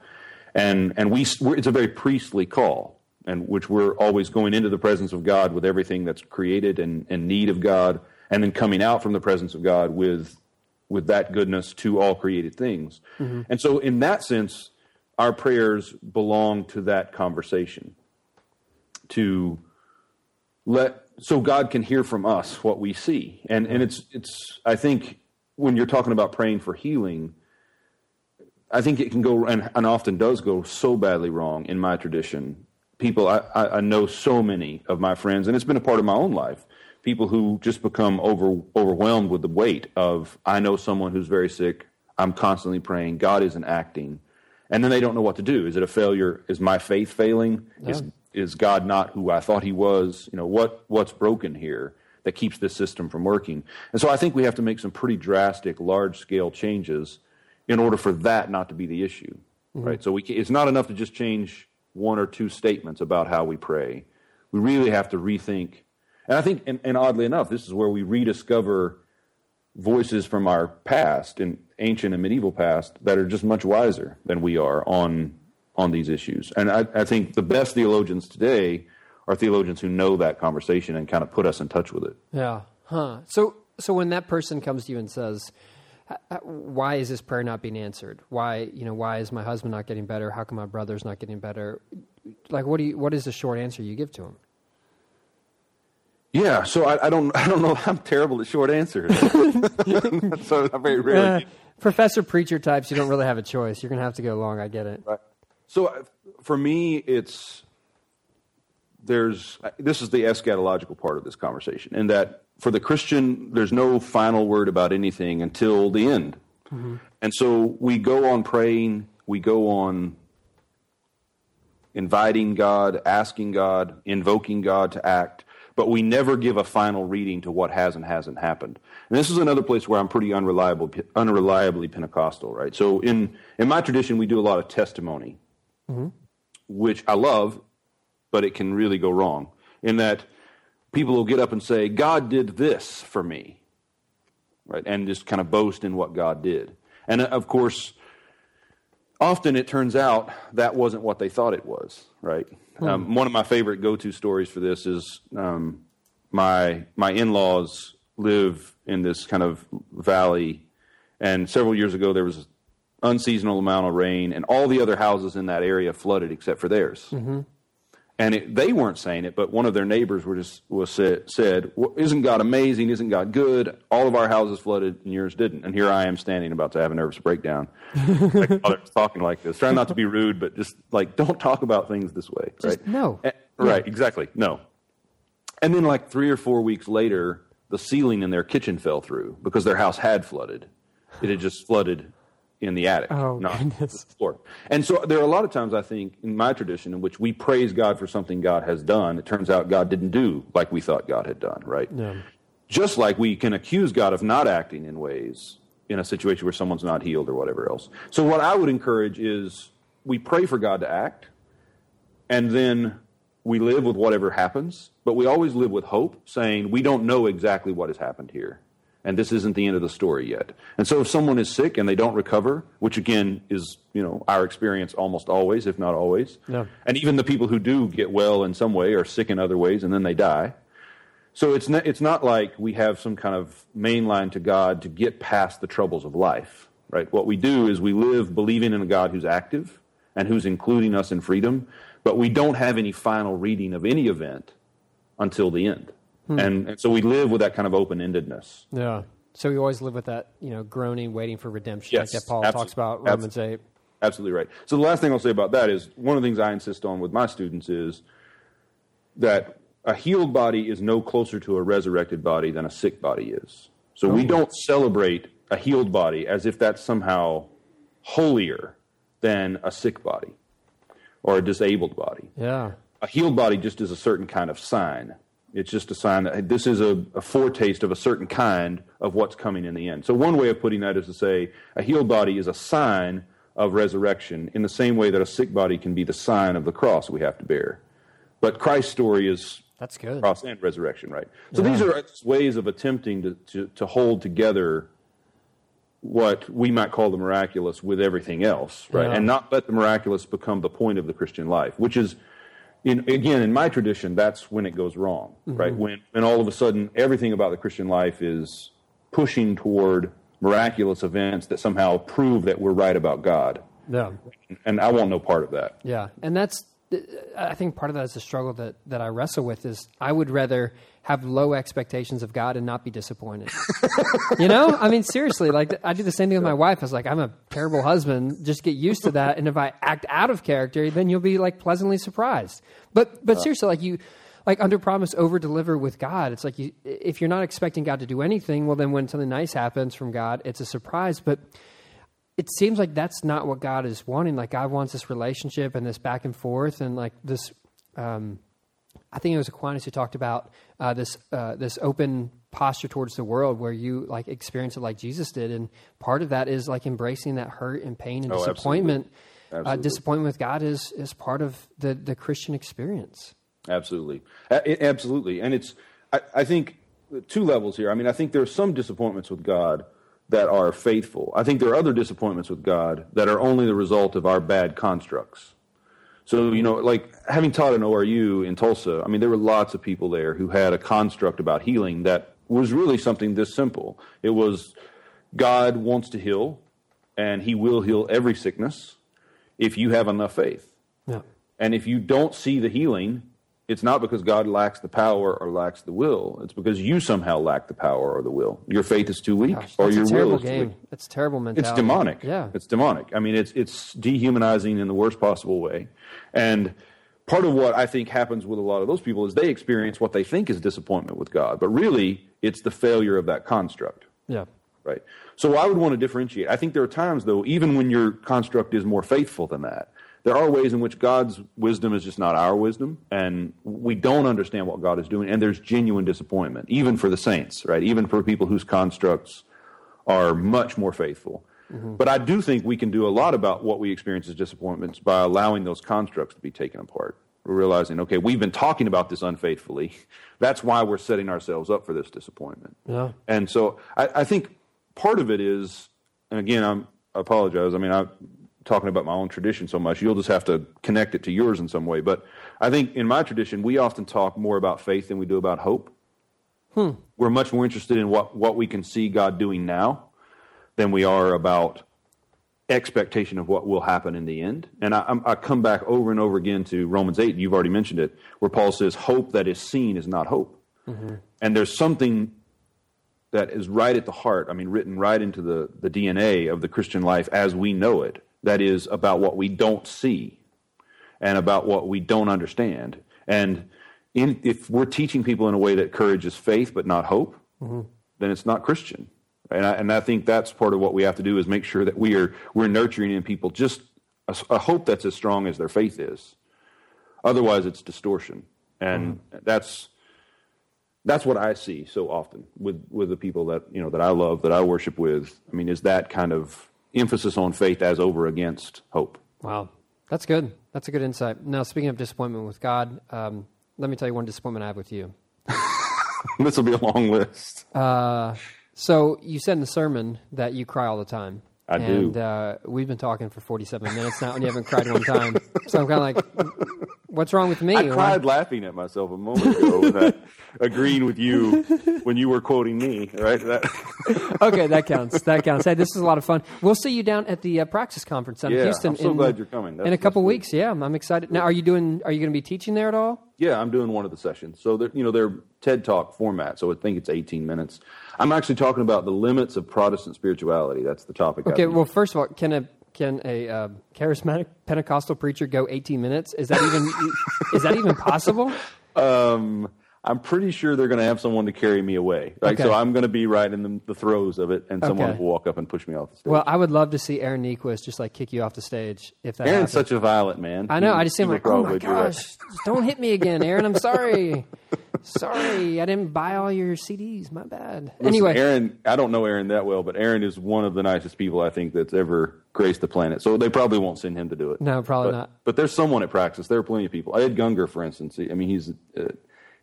And, and we, it's a very priestly call, and which we're always going into the presence of God with everything that's created and, and need of God, and then coming out from the presence of God with, with that goodness to all created things. Mm-hmm. And so, in that sense, our prayers belong to that conversation to let so God can hear from us what we see. And and it's it's I think when you're talking about praying for healing, I think it can go and, and often does go so badly wrong in my tradition. People I, I know so many of my friends, and it's been a part of my own life. People who just become over overwhelmed with the weight of I know someone who's very sick. I'm constantly praying. God isn't acting, and then they don't know what to do. Is it a failure? Is my faith failing? Yeah. Is is God not who I thought he was? You know, what, what's broken here that keeps this system from working? And so I think we have to make some pretty drastic, large scale changes in order for that not to be the issue, mm-hmm. right? So we, it's not enough to just change one or two statements about how we pray. We really have to rethink. And I think, and, and oddly enough, this is where we rediscover voices from our past, in ancient and medieval past, that are just much wiser than we are on on these issues. And I, I, think the best theologians today are theologians who know that conversation and kind of put us in touch with it. Yeah. Huh. So, so when that person comes to you and says, why is this prayer not being answered? Why, you know, why is my husband not getting better? How come my brother's not getting better? Like, what do you, what is the short answer you give to him? Yeah, so I, I don't, <laughs> I don't know. I'm terrible at short answers. <laughs> so I'm very rarely. Uh, professor preacher types, you don't really have a choice. You're going to have to go long. I get it. Right. So uh, for me, it's there's this is the eschatological part of this conversation, in that for the Christian, there's no final word about anything until the end. Mm-hmm. And so we go on praying, we go on inviting God, asking God, invoking God to act, but we never give a final reading to what has and hasn't happened. And this is another place where I'm pretty unreliable, unreliably Pentecostal, right? So in, in my tradition, we do a lot of testimony mm-hmm. which I love, but it can really go wrong in that people will get up and say, God did this for me, right? And just kind of boast in what God did. And uh, of course, often it turns out that wasn't what they thought it was, right? Hmm. Um, one of my favorite go to stories for this is um, my, my in laws live in this kind of valley. And several years ago, there was an unseasonal amount of rain, and all the other houses in that area flooded except for theirs. Mm-hmm. And it, they weren't saying it, but one of their neighbors were just was said, said well, "Isn't God amazing? Isn't God good? All of our houses flooded, and yours didn't." And here I am standing, about to have a nervous breakdown. <laughs> like talking like this, trying not to be rude, but just like don't talk about things this way, just right? No, and, right? Yeah. Exactly. No. And then, like three or four weeks later, the ceiling in their kitchen fell through because their house had flooded. It had just flooded in the attic, oh, not goodness. the <laughs> floor. And so there are a lot of times I think in my tradition in which we praise God for something God has done. It turns out God didn't do like we thought God had done, right? Yeah. Just like we can accuse God of not acting in ways in a situation where someone's not healed or whatever else. So what I would encourage is we pray for God to act, and then we live with whatever happens, but we always live with hope, saying we don't know exactly what has happened here and this isn't the end of the story yet. And so if someone is sick and they don't recover, which again is, you know, our experience almost always, if not always. And even the people who do get well in some way are sick in other ways and then they die. So it's not, it's not like we have some kind of main line to God to get past the troubles of life, right? What we do is we live believing in a God who's active and who's including us in freedom, but we don't have any final reading of any event until the end. Hmm. And, and so we live with that kind of open endedness. Yeah. So we always live with that, you know, groaning, waiting for redemption, yes, like that Paul talks about Romans eight. Absolutely right. So the last thing I'll say about that is one of the things I insist on with my students is that a healed body is no closer to a resurrected body than a sick body is. So oh. we don't celebrate a healed body as if that's somehow holier than a sick body or a disabled body. Yeah. a healed body just is a certain kind of sign. It's just a sign that this is a, a, foretaste of a certain kind of what's coming in the end. So, one way of putting that is to say a healed body is a sign of resurrection in the same way that a sick body can be the sign of the cross we have to bear. But Christ's story is that's good cross and resurrection, right? So, yeah. these are ways of attempting to, to, to hold together what we might call the miraculous with everything else, right? Yeah. And not let the miraculous become the point of the Christian life, which is in, again, in my tradition, that's when it goes wrong, mm-hmm. right? When, when all of a sudden everything about the Christian life is pushing toward miraculous events that somehow prove that we're right about God. Yeah. And I want no part of that. Yeah. And that's, I think part of that is a struggle that, that I wrestle with is I would rather have low expectations of God and not be disappointed. <laughs> you know, I mean, seriously, like I do the same thing with my wife. I was like, I'm a terrible husband. Just get used to that. And if I act out of character, then you'll be like pleasantly surprised. But but uh. seriously, like you, like under promise, over deliver with God. It's like you, if you're not expecting God to do anything, well, then when something nice happens from God, it's a surprise. But it seems like that's not what God is wanting. Like God wants this relationship and this back and forth and like this. Um, I think it was Aquinas who talked about uh, this uh, this open posture towards the world where you like experience it like Jesus did, and part of that is like embracing that hurt and pain and oh, disappointment. Absolutely. Absolutely. Uh, disappointment with God is is part of the the Christian experience. Absolutely, absolutely, and it's I, I think two levels here. I mean, I think there are some disappointments with God that are faithful. I think there are other disappointments with God that are only the result of our bad constructs. So, you know, like having taught an ORU in Tulsa, I mean, there were lots of people there who had a construct about healing that was really something this simple. It was God wants to heal, and He will heal every sickness if you have enough faith. Yeah. And if you don't see the healing, it's not because God lacks the power or lacks the will. It's because you somehow lack the power or the will. Your faith is too weak, Gosh, or your will is game. too weak. It's terrible mentality. It's demonic. Yeah, it's demonic. I mean, it's it's dehumanizing in the worst possible way. And part of what I think happens with a lot of those people is they experience what they think is disappointment with God, but really it's the failure of that construct. Yeah. Right. So I would want to differentiate. I think there are times, though, even when your construct is more faithful than that, there are ways in which God's wisdom is just not our wisdom, and we don't understand what God is doing, and there's genuine disappointment, even for the saints, right? Even for people whose constructs are much more faithful. Mm-hmm. But I do think we can do a lot about what we experience as disappointments by allowing those constructs to be taken apart. We're realizing, okay, we've been talking about this unfaithfully. <laughs> That's why we're setting ourselves up for this disappointment. Yeah. And so I, I think part of it is, and again, I'm, I apologize. I mean, I talking about my own tradition so much. You'll just have to connect it to yours in some way. But I think in my tradition, we often talk more about faith than we do about hope. Hmm. We're much more interested in what, what we can see God doing now than we are about expectation of what will happen in the end. And I, I come back over and over again to Romans 8, you've already mentioned it, where Paul says, Hope that is seen is not hope. Mm-hmm. And there's something that is right at the heart, I mean, written right into the, the DNA of the Christian life as we know it, that is about what we don't see and about what we don't understand. And in, if we're teaching people in a way that courage is faith but not hope, mm-hmm. then it's not Christian. And I, and I think that's part of what we have to do is make sure that we are we're nurturing in people just a, a hope that's as strong as their faith is. Otherwise, it's distortion, and mm-hmm. that's that's what I see so often with with the people that you know that I love that I worship with. I mean, is that kind of emphasis on faith as over against hope. Wow, that's good. That's a good insight. Now, speaking of disappointment with God, um, let me tell you one disappointment I have with you. <laughs> this will be a long list. Uh, so you said in the sermon that you cry all the time. I and, do. Uh, we've been talking for 47 minutes now, and you haven't cried one time. So I'm kind of like, what's wrong with me? I cried Why? laughing at myself a moment ago, agreeing with you when you were quoting me, right? That. <laughs> okay, that counts. That counts. Hey, this is a lot of fun. We'll see you down at the uh, Praxis Conference down yeah, in Houston. I'm so in, glad you're coming. That's, in a couple weeks, yeah, I'm excited. Now, are you doing? Are you going to be teaching there at all? Yeah, I'm doing one of the sessions. So, you know, they're TED Talk format, so I think it's 18 minutes. I'm actually talking about the limits of Protestant spirituality. That's the topic. Okay, well, first of all, can a can a uh, charismatic Pentecostal preacher go 18 minutes? Is that even is that even possible? <laughs> Um, I'm pretty sure they're going to have someone to carry me away. Like, Okay. so I'm going to be right in the, the throes of it, and someone Okay. will walk up and push me off the stage. Well, I would love to see Aaron Niequist just like kick you off the stage if that Aaron's such a violent man. I know. He- I just seem like, oh my probably do that. gosh, don't hit me again, Aaron. I'm sorry. <laughs> sorry, I didn't buy all your CDs. My bad. Listen, anyway, Aaron, I don't know Aaron that well, but Aaron is one of the nicest people I think that's ever graced the planet. So they probably won't send him to do it. No, probably but, not. But there's someone at practice. There are plenty of people. Ed Gungor, for instance. I mean, he's uh,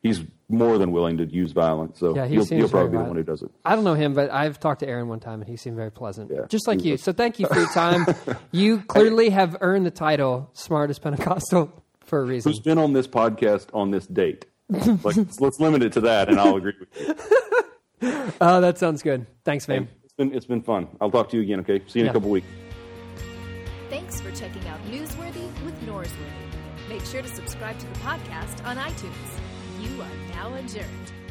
he's more than willing to use violence. So Yeah, he he'll, he'll probably very be the one who does it. I don't know him, but I've talked to Aaron one time, and he seemed very pleasant, Yeah, just like you. was. So thank you for your time. <laughs> you clearly have earned the title "smartest Pentecostal" for a reason. Who's been on this podcast on this date? like, let's, let's limit it to that, and I'll agree with you. Oh, <laughs> that sounds good. Thanks, man. It's been it's been fun. I'll talk to you again. Okay. See you in Yeah. a couple weeks. Thanks for checking out Newsworthy with Norsworthy. Make sure to subscribe to the podcast on iTunes. You are now adjourned.